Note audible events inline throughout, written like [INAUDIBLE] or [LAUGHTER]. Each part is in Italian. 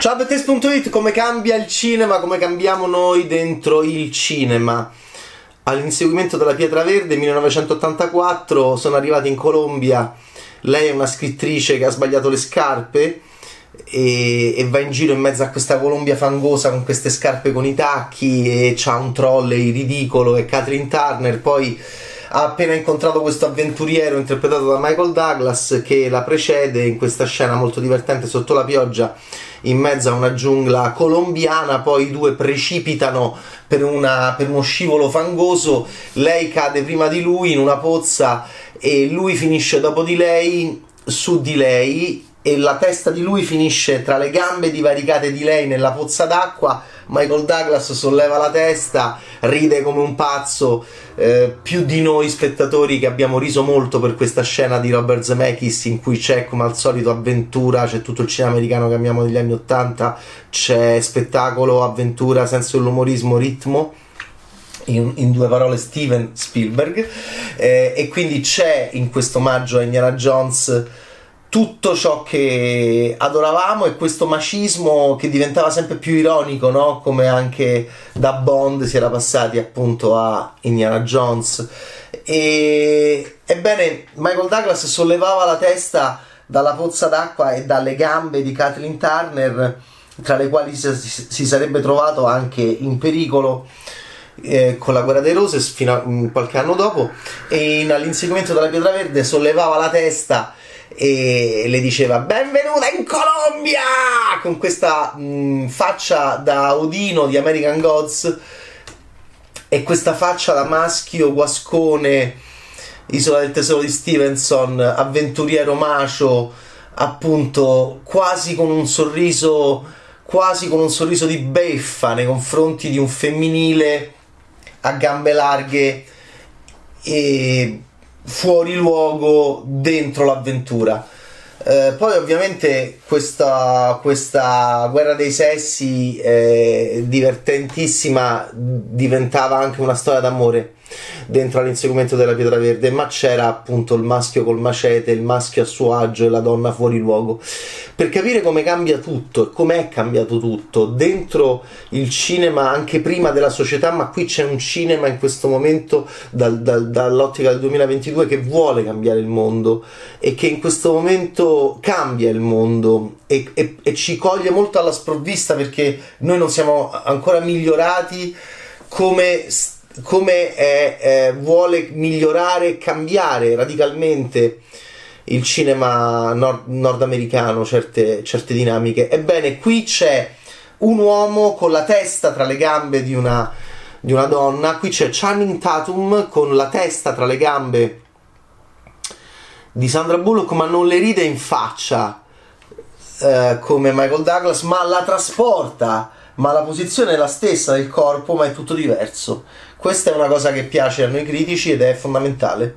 Ciao a Bettes.it, come cambia il cinema, come cambiamo noi dentro il cinema. All'inseguimento della Pietra Verde 1984 sono arrivati in Colombia, lei è una scrittrice che ha sbagliato le scarpe e, e, va in giro in mezzo a questa Colombia fangosa con queste scarpe con i tacchi e c'ha un trolley ridicolo e Kathleen Turner. Poi ha appena incontrato questo avventuriero interpretato da Michael Douglas che la precede in questa scena molto divertente sotto la pioggia in mezzo a una giungla colombiana, poi i due precipitano per, una, per uno scivolo fangoso, lei cade prima di lui in una pozza e lui finisce dopo di lei su di lei e la testa di lui finisce tra le gambe divaricate di lei nella pozza d'acqua. Michael Douglas solleva la testa, ride come un pazzo. Eh, più di noi spettatori che abbiamo riso molto per questa scena di Robert Zemeckis in cui c'è come al solito avventura, c'è tutto il cinema americano che amiamo degli anni Ottanta, c'è spettacolo, avventura, senso dell'umorismo, ritmo. In, in, due parole Steven Spielberg eh, e quindi c'è in questo omaggio a Indiana Jones tutto ciò che adoravamo e questo macismo che diventava sempre più ironico, no? come anche da Bond si era passati appunto a Indiana Jones. E ebbene, Michael Douglas sollevava la testa dalla pozza d'acqua e dalle gambe di Kathleen Turner, tra le quali si, si sarebbe trovato anche in pericolo. Eh, con la guerra dei rose fino a mm, qualche anno dopo e in, all'inseguimento della pietra verde sollevava la testa e le diceva benvenuta in Colombia! Con questa mh, faccia da Odino di American Gods e questa faccia da maschio guascone Isola del tesoro di Stevenson avventuriero macio appunto quasi con un sorriso quasi con un sorriso di beffa nei confronti di un femminile a gambe larghe e fuori luogo dentro l'avventura. Eh, poi ovviamente questa, questa, guerra dei sessi eh, divertentissima diventava anche una storia d'amore dentro all'inseguimento della pietra verde, ma c'era appunto il maschio col macete, il maschio a suo agio e la donna fuori luogo. Per capire come cambia tutto e com'è cambiato tutto dentro il cinema, anche prima della società, ma qui c'è un cinema in questo momento dal, dal, dall'ottica del 2022 che vuole cambiare il mondo e che in questo momento cambia il mondo e, e, e ci coglie molto alla sprovvista perché noi non siamo ancora migliorati come come è, eh, vuole migliorare e cambiare radicalmente il cinema nord- nordamericano, certe, certe dinamiche. Ebbene, qui c'è un uomo con la testa tra le gambe di una, di una donna, qui c'è Channing Tatum con la testa tra le gambe di Sandra Bullock, ma non le ride in faccia eh, come Michael Douglas, ma la trasporta ma la posizione è la stessa del corpo, ma è tutto diverso. Questa è una cosa che piace a noi critici ed è fondamentale.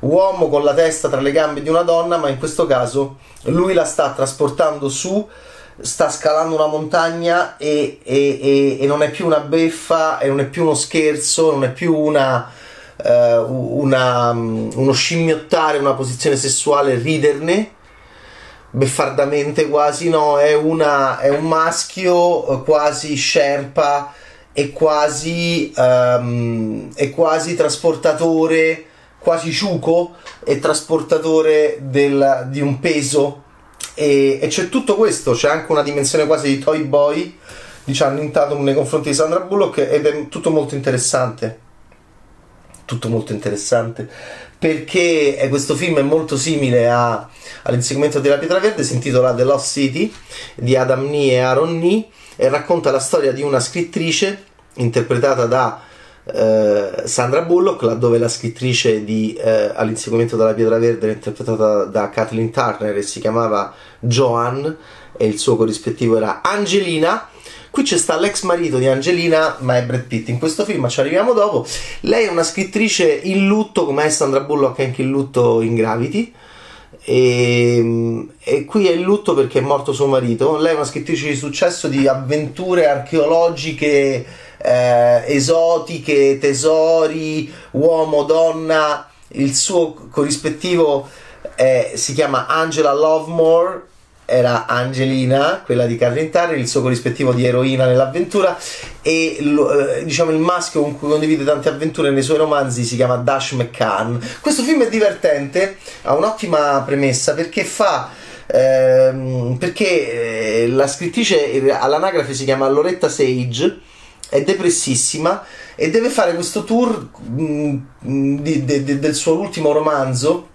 Uomo con la testa tra le gambe di una donna, ma in questo caso lui la sta trasportando su, sta scalando una montagna e, e, e, e non è più una beffa, e non è più uno scherzo, non è più una, uh, una, uno scimmiottare, una posizione sessuale, riderne beffardamente quasi, no, è, una, è un maschio eh, quasi sherpa e quasi, um, è quasi trasportatore, quasi ciuco e trasportatore del, di un peso. E, e, c'è tutto questo, c'è anche una dimensione quasi di toy boy di Channing Tatum nei confronti di Sandra Bullock ed è tutto molto interessante. Tutto molto interessante perché questo film è molto simile a, all'inseguimento della pietra verde si intitola The Lost City di Adam Nee e Aaron Nee e racconta la storia di una scrittrice interpretata da eh, Sandra Bullock laddove la scrittrice di eh, All'inseguimento della pietra verde era interpretata da Kathleen Turner e si chiamava Joan e il suo corrispettivo era Angelina Qui c'è sta l'ex marito di Angelina, ma è Brad Pitt. In questo film ci arriviamo dopo. Lei è una scrittrice in lutto, come è Sandra Bullock anche in lutto in Gravity. E, e, qui è in lutto perché è morto suo marito. Lei è una scrittrice di successo di avventure archeologiche, eh, esotiche, tesori, uomo, donna. Il suo corrispettivo è, si chiama Angela Lovemore era Angelina, quella di Turner, il suo corrispettivo di eroina nell'avventura e eh, diciamo il maschio con cui condivide tante avventure nei suoi romanzi si chiama Dash McCann. Questo film è divertente, ha un'ottima premessa perché fa ehm, perché eh, la scrittrice all'anagrafe si chiama Loretta Sage è depressissima e deve fare questo tour mh, mm, di, de, de, del suo ultimo romanzo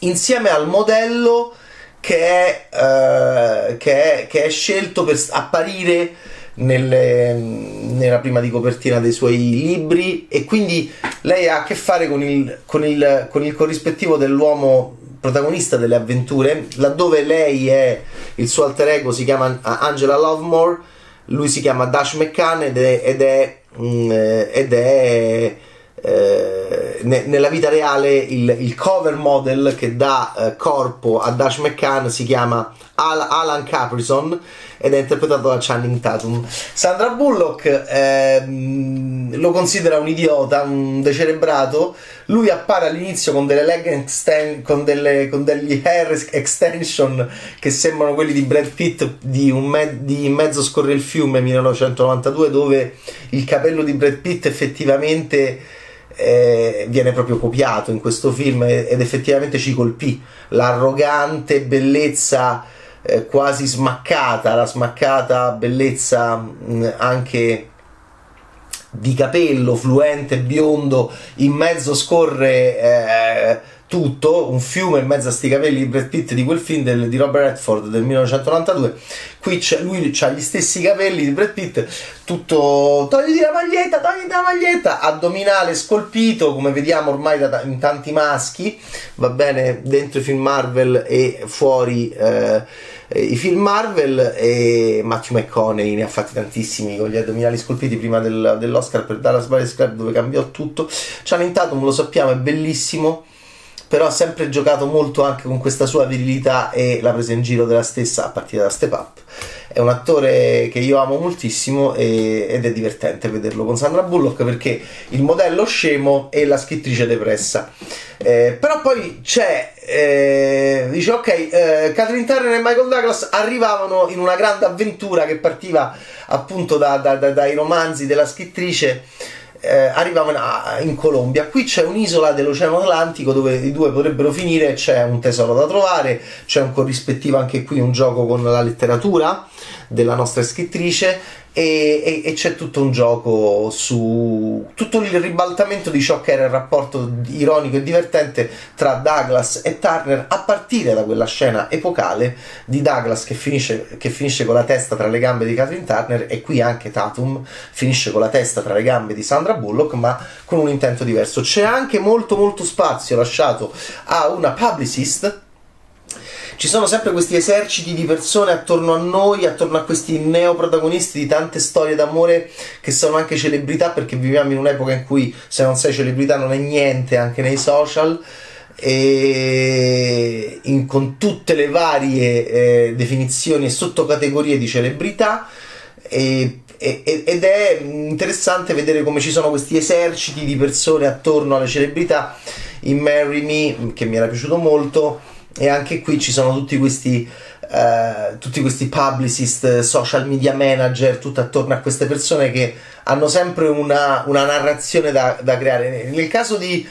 insieme al modello che è, uh, che, è, che è, scelto per apparire nelle, nella prima di copertina dei suoi libri e quindi lei ha a che fare con il, con il, con il corrispettivo dell'uomo protagonista delle avventure laddove lei è il suo alter ego si chiama Angela Lovemore lui si chiama Dash McCann ed è, ed è, mm, eh, ed è eh, ne, nella vita reale il, il, cover model che dà eh, corpo a Dash McCann si chiama Al, Alan Caprison ed è interpretato da Channing Tatum. Sandra Bullock eh, lo considera un idiota, un decerebrato. Lui appare all'inizio con delle leg exten- con, delle, con degli hair extension che sembrano quelli di Brad Pitt di, un me- di mezzo scorre il fiume 1992 dove il capello di Brad Pitt effettivamente eh, viene proprio copiato in questo film ed effettivamente ci colpì l'arrogante bellezza eh, quasi smaccata, la smaccata bellezza mh, anche di capello fluente, biondo, in mezzo scorre eh, tutto, un fiume in mezzo a sti capelli di Brad Pitt di quel film del, di Robert Redford del 1992. Qui c'è, lui ha gli stessi capelli di Brad Pitt, tutto togliti la maglietta, togliti la maglietta, addominale scolpito, come vediamo ormai da, in tanti maschi, va bene, dentro i film Marvel e fuori. Eh, i film Marvel e Matthew McConaughey ne ha fatti tantissimi con gli addominali scolpiti prima del, dell'Oscar per Dallas Buyers Club dove cambiò tutto Channing Tatum lo sappiamo è bellissimo però ha sempre giocato molto anche con questa sua virilità e la presa in giro della stessa a partire da Step Up. È un attore che io amo moltissimo e, ed è divertente vederlo con Sandra Bullock perché il modello scemo e la scrittrice depressa. Eh, però poi c'è, eh, dice ok, eh, Catherine Turner e Michael Douglas arrivavano in una grande avventura che partiva appunto da, da, da, dai romanzi della scrittrice eh, arrivavano in Colombia. Qui c'è un'isola dell'Oceano Atlantico dove i due potrebbero finire, c'è un tesoro da trovare, c'è un corrispettivo anche qui, un gioco con la letteratura della nostra scrittrice e, e, e, c'è tutto un gioco su tutto il ribaltamento di ciò che era il rapporto ironico e divertente tra Douglas e Turner a partire da quella scena epocale di Douglas che finisce, che finisce con la testa tra le gambe di Catherine Turner e qui anche Tatum finisce con la testa tra le gambe di Sandra Bullock ma con un intento diverso. C'è anche molto molto spazio lasciato a una publicist ci sono sempre questi eserciti di persone attorno a noi, attorno a questi neoprotagonisti di tante storie d'amore che sono anche celebrità perché viviamo in un'epoca in cui se non sei celebrità non è niente anche nei social. E in, con tutte le varie eh, definizioni e sottocategorie di celebrità. E, e, ed è interessante vedere come ci sono questi eserciti di persone attorno alle celebrità. In Marry Me che mi era piaciuto molto e anche qui ci sono tutti questi, uh, tutti questi publicist, social media manager, tutto attorno a queste persone che hanno sempre una, una narrazione da, da, creare. Nel caso di,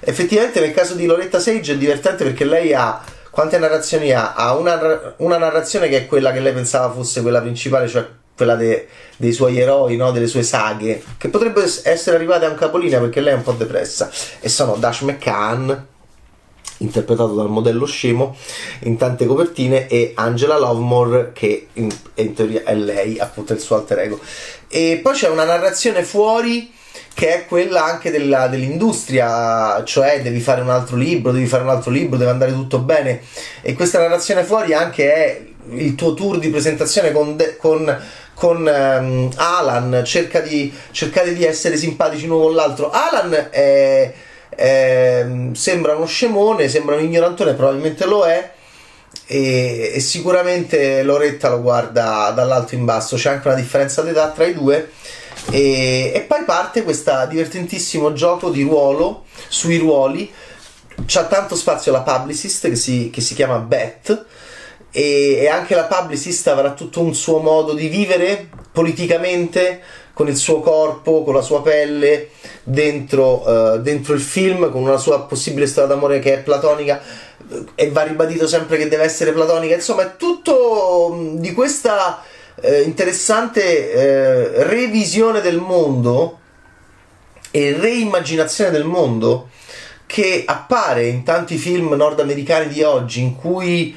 effettivamente nel caso di Loretta Sage è divertente perché lei ha, quante narrazioni ha? Ha una, una narrazione che è quella che lei pensava fosse quella principale, cioè quella de, dei suoi eroi, no? delle sue saghe, che potrebbe essere arrivate a un capolinea perché lei è un po' depressa, e sono Dash McCann, interpretato dal modello scemo in tante copertine e Angela Lovemore che in, in teoria è lei appunto il suo alter ego e poi c'è una narrazione fuori che è quella anche della, dell'industria, cioè devi fare un altro libro, devi fare un altro libro, deve andare tutto bene. E questa narrazione fuori anche è il tuo tour di presentazione con, de, con, con um, Alan, cerca di, cercate di essere simpatici uno con l'altro. Alan è eh, sembra uno scemone, sembra un ignorantone, probabilmente lo è. E, e, sicuramente Loretta lo guarda dall'alto in basso, c'è anche una differenza d'età tra i due. E, e poi parte questo divertentissimo gioco di ruolo sui ruoli. C'ha tanto spazio la publicist che si, che si chiama Beth e, e anche la publicist avrà tutto un suo modo di vivere politicamente con il suo corpo, con la sua pelle, dentro, uh, dentro, il film, con una sua possibile storia d'amore che è platonica e va ribadito sempre che deve essere platonica. Insomma, è tutto mm, di questa eh, interessante eh, revisione del mondo e reimmaginazione del mondo che appare in tanti film nordamericani di oggi in cui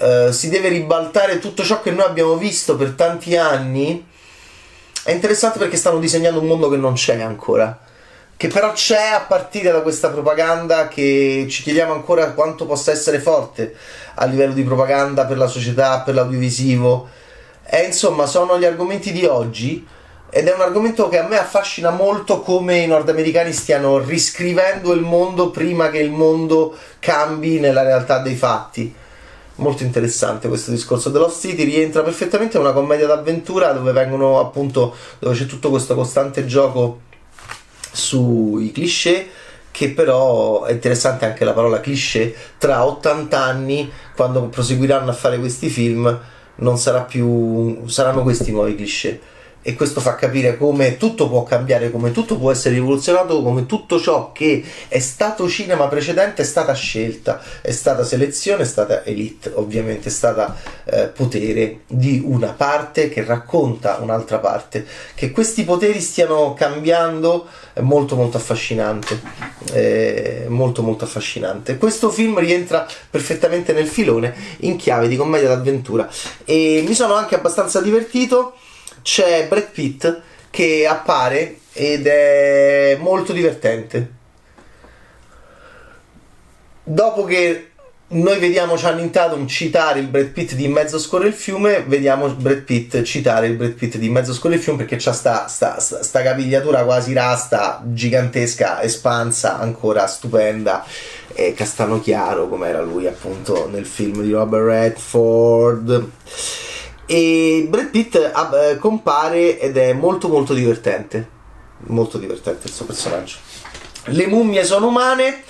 eh, si deve ribaltare tutto ciò che noi abbiamo visto per tanti anni è interessante perché stanno disegnando un mondo che non c'è ancora che però c'è a partire da questa propaganda che ci chiediamo ancora quanto possa essere forte a livello di propaganda per la società, per l'audiovisivo. E insomma, sono gli argomenti di oggi ed è un argomento che a me affascina molto come i nordamericani stiano riscrivendo il mondo prima che il mondo cambi nella realtà dei fatti. Molto interessante questo discorso The City, rientra perfettamente in una commedia d'avventura dove vengono appunto dove c'è tutto questo costante gioco sui cliché che però è interessante anche la parola cliché tra 80 anni quando proseguiranno a fare questi film non sarà più saranno questi nuovi cliché e questo fa capire come tutto può cambiare, come tutto può essere rivoluzionato, come tutto ciò che è stato cinema precedente è stata scelta, è stata selezione, è stata elite, ovviamente è stata eh, potere di una parte che racconta un'altra parte. Che questi poteri stiano cambiando è molto molto affascinante, è molto molto affascinante. Questo film rientra perfettamente nel filone in chiave di commedia d'avventura. E mi sono anche abbastanza divertito c'è Brad Pitt che appare ed è molto divertente. Dopo che noi vediamo Channing Tatum citare il Brad Pitt di In mezzo scorre il fiume, vediamo Brad Pitt citare il Brad Pitt di In mezzo scorre il fiume perché c'ha sta, sta, sta, sta capigliatura quasi rasta, gigantesca, espansa, ancora stupenda, e castano chiaro come era lui appunto nel film di Robert Redford e Brad Pitt eh, compare ed è molto molto divertente molto divertente il suo personaggio le mummie sono umane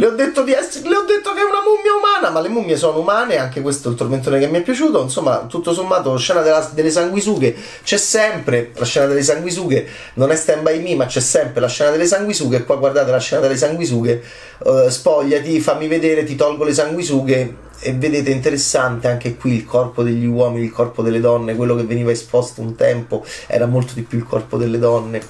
le ho, detto di essere, le ho detto che è una mummia umana, ma le mummie sono umane, anche questo è il tormentone che mi è piaciuto. Insomma, tutto sommato, la scena della, delle sanguisughe c'è sempre. La scena delle sanguisughe non è stand by me, ma c'è sempre la scena delle sanguisughe. E qua guardate la scena delle sanguisughe. Uh, spogliati, fammi vedere, ti tolgo le sanguisughe. E vedete interessante anche qui il corpo degli uomini, il corpo delle donne, quello che veniva esposto un tempo era molto di più il corpo delle donne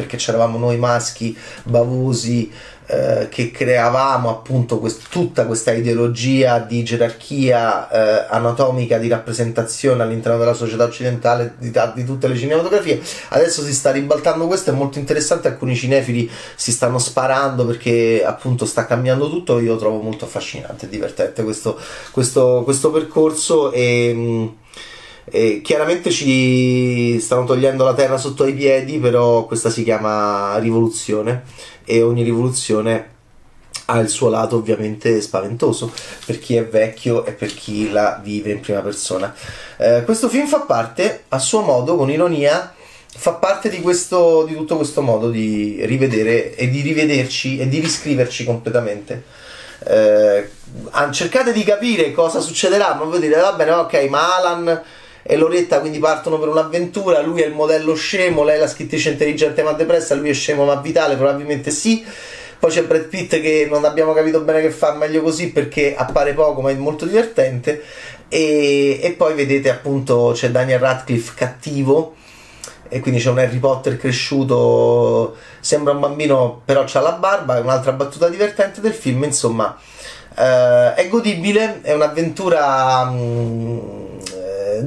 perché c'eravamo noi maschi bavosi eh, che creavamo appunto quest- tutta questa ideologia di gerarchia eh, anatomica di rappresentazione all'interno della società occidentale di, di, tutte le cinematografie. Adesso si sta ribaltando questo è molto interessante alcuni cinefili si stanno sparando perché appunto sta cambiando tutto io lo trovo molto affascinante e divertente questo, questo, questo percorso e mm, e chiaramente ci stanno togliendo la terra sotto i piedi, però questa si chiama rivoluzione e ogni rivoluzione ha il suo lato ovviamente spaventoso per chi è vecchio e per chi la vive in prima persona. Eh, questo film fa parte, a suo modo, con ironia, fa parte di, questo, di tutto questo modo di rivedere e di rivederci e di riscriverci completamente. Eh, cercate di capire cosa succederà, ma voi dire va bene, ok, ma Alan e Loretta quindi partono per un'avventura, lui è il modello scemo, lei è la scrittrice intelligente ma depressa, lui è scemo ma vitale, probabilmente sì. Poi c'è Brad Pitt che non abbiamo capito bene che fa meglio così perché appare poco ma è molto divertente. E, e poi vedete appunto c'è Daniel Radcliffe cattivo e quindi c'è un Harry Potter cresciuto, sembra un bambino però c'ha la barba, è un'altra battuta divertente del film, insomma eh, è godibile, è un'avventura... Mh, mm,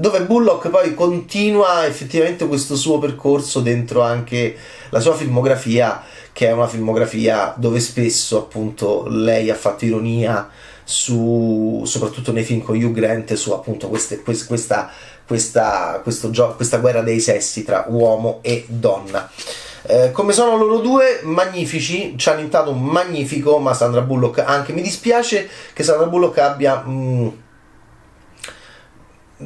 dove Bullock poi continua effettivamente questo suo percorso dentro anche la sua filmografia, che è una filmografia dove spesso appunto lei ha fatto ironia su, soprattutto nei film con Hugh Grant, su appunto queste, questa, questa, questo gio- questa guerra dei sessi tra uomo e donna. Eh, come sono loro due, magnifici, ci hanno intato un magnifico, ma Sandra Bullock anche. Mi dispiace che Sandra Bullock abbia... Mh, mm,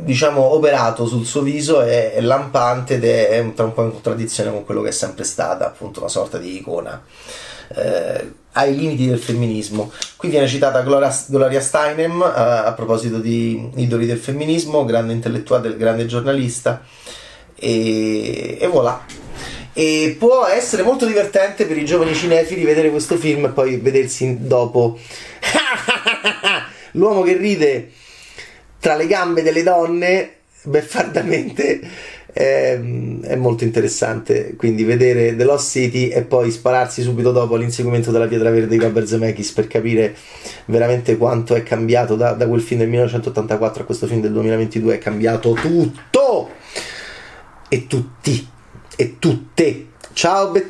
diciamo operato sul suo viso è, è lampante ed è, è un, un, po' in contraddizione con quello che è sempre stata appunto una sorta di icona eh, ai limiti del femminismo. Qui viene citata Gloria, Gloria Steinem uh, a proposito di idoli del femminismo, grande intellettuale, grande giornalista, e, e voilà. E può essere molto divertente per i giovani cinefili vedere questo film e poi vedersi dopo [LAUGHS] l'uomo che ride tra le gambe delle donne beffardamente è, è, molto interessante. Quindi vedere The Lost City e poi spararsi subito dopo all'inseguimento della pietra verde di Robert Zemeckis per capire veramente quanto è cambiato da, da quel film del 1984 a questo film del 2022 è cambiato tutto! E tutti e tutte. Ciao Bad